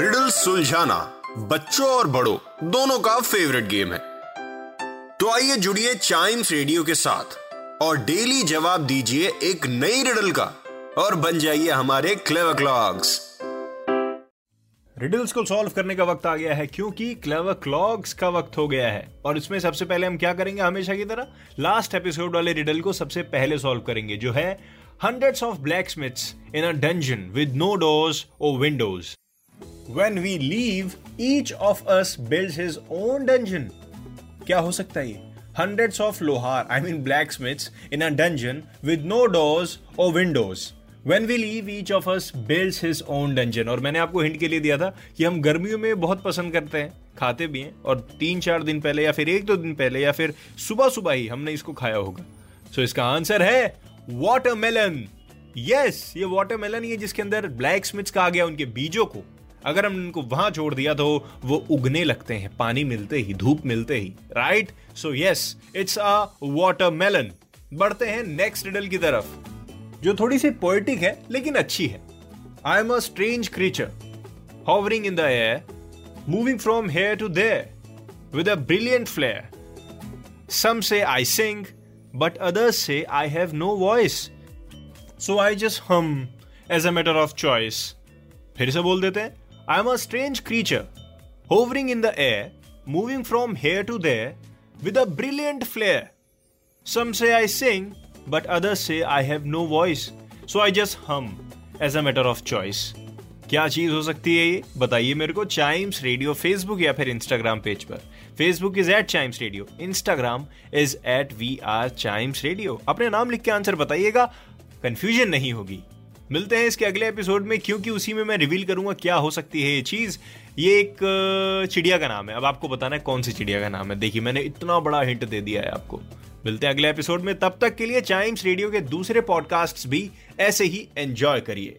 Riddle सुलझाना बच्चों और बड़ों, दोनों का फेवरेट गेम है। तो आइए जुड़िए चाइम्स रेडियो के साथ और डेली जवाब दीजिए एक नई रिडल का और बन जाइए हमारे क्लेवर क्लॉक्स रिडल्स को सॉल्व करने का वक्त आ गया है क्योंकि क्लेवर क्लॉक्स का वक्त हो गया है। और इसमें सबसे पहले हम क्या करेंगे हमेशा की तरह? लास्ट एपिसोड वाले रिडल को सबसे पहले सॉल्व करेंगे, जो है hundreds of blacksmiths in a dungeon with no doors और windows When we leave, each of us builds his own dungeon. क्या हो सकता है ये? ऑफ़ लोहार I mean blacksmiths in a dungeon with no doors और windows when we leave each of us builds his own dungeon और मैंने आपको हिंट के लिए दिया था कि हम गर्मियों में बहुत पसंद करते हैं खाते भी हैं और तीन चार दिन पहले या फिर एक दो दिन पहले या फिर सुबह सुबह ही हमने इसको खाया होगा। सो so, इसका आंसर है वाटरमेलन यस ये वाटरमेलन ये जिसके अंदर ब्लैक स्मिथ्स कहा गया उनके बीजों को। अगर हम इनको वहाँ छोड़ दिया तो वो उगने लगते हैं, पानी मिलते ही, धूप मिलते ही right so yes it's a water melon बढ़ते हैं नेक्स्ट रिडल की तरफ़, जो थोड़ी सी पोइटिक है, लेकिन अच्छी है। I am a strange creature hovering in the air moving from here to there with a brilliant flare some say I sing but others say I have no voice so I just hum as a matter of choice फिर से बोल देते हैं I am a strange creature hovering in the air moving from here to there with a brilliant flare some say I sing but others say I have no voice so I just hum as a matter of choice क्या चीज़ हो सकती है ये? बताइए मेरे को Chimes radio Facebook या फिर इंस्टाग्राम पेज पर। Facebook is at Chimes radio Instagram is at we are Chimes radio अपने नाम लिख के आंसर बताइएगा। कंफ्यूजन नहीं होगी। मिलते हैं इसके अगले एपिसोड में, क्योंकि उसी में मैं रिवील करूँगा क्या हो सकती है ये चीज़। ये एक चिड़िया का नाम है। अब आपको बताना है कौन सी चिड़िया का नाम है। देखिए, मैंने इतना बड़ा हिंट दे दिया है आपको। मिलते हैं अगले एपिसोड में। तब तक के लिए चाइम्स रेडियो के दूसरे पॉडकास्ट भी ऐसे ही एंजॉय करिए।